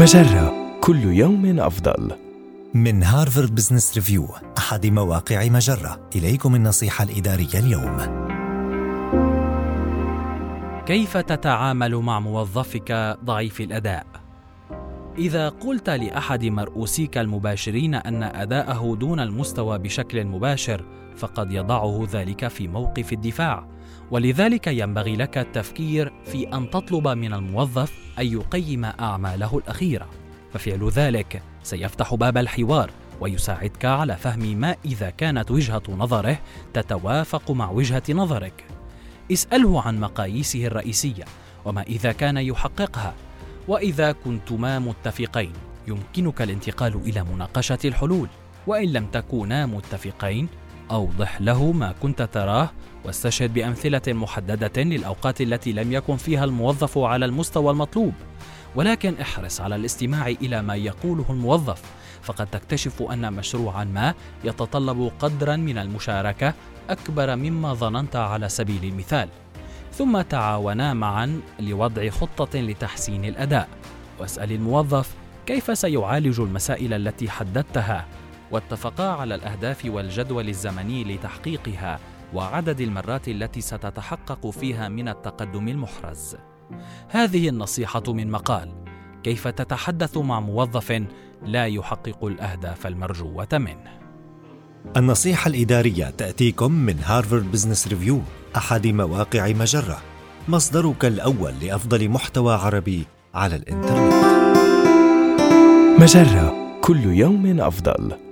مجرة. كل يوم أفضل. من هارفارد بزنس ريفيو أحد مواقع مجرة. إليكم النصيحة الإدارية اليوم. كيف تتعامل مع موظفك ضعيف الأداء؟ إذا قلت لأحد مرؤوسيك المباشرين أن أداءه دون المستوى بشكل مباشر فقد يضعه ذلك في موقف الدفاع. ولذلك ينبغي لك التفكير في أن تطلب من الموظف أن يقيم أعماله الأخيرة. ففعل ذلك سيفتح باب الحوار ويساعدك على فهم ما إذا كانت وجهة نظره تتوافق مع وجهة نظرك. اسأله عن مقاييسه الرئيسية وما إذا كان يحققها. وإذا كنتما متفقين يمكنك الانتقال إلى مناقشة الحلول. وإن لم تكونا متفقين أوضح له ما كنت تراه واستشهد بأمثلة محددة للأوقات التي لم يكن فيها الموظف على المستوى المطلوب. ولكن احرص على الاستماع إلى ما يقوله الموظف فقد تكتشف أن مشروعا ما يتطلب قدرا من المشاركة أكبر مما ظننت على سبيل المثال. ثم تعاونا معا لوضع خطة لتحسين الأداء. واسأل الموظف كيف سيعالج المسائل التي حددتها؟ واتفقا على الأهداف والجدول الزمني لتحقيقها وعدد المرات التي ستتحقق فيها من التقدم المحرز. هذه النصيحة من مقال كيف تتحدث مع موظف لا يحقق الأهداف المرجوة منه؟ النصيحة الإدارية تأتيكم من هارفارد بزنس ريفيو أحد مواقع مجرة مصدرك الأول لأفضل محتوى عربي على الإنترنت. مجرة كل يوم أفضل.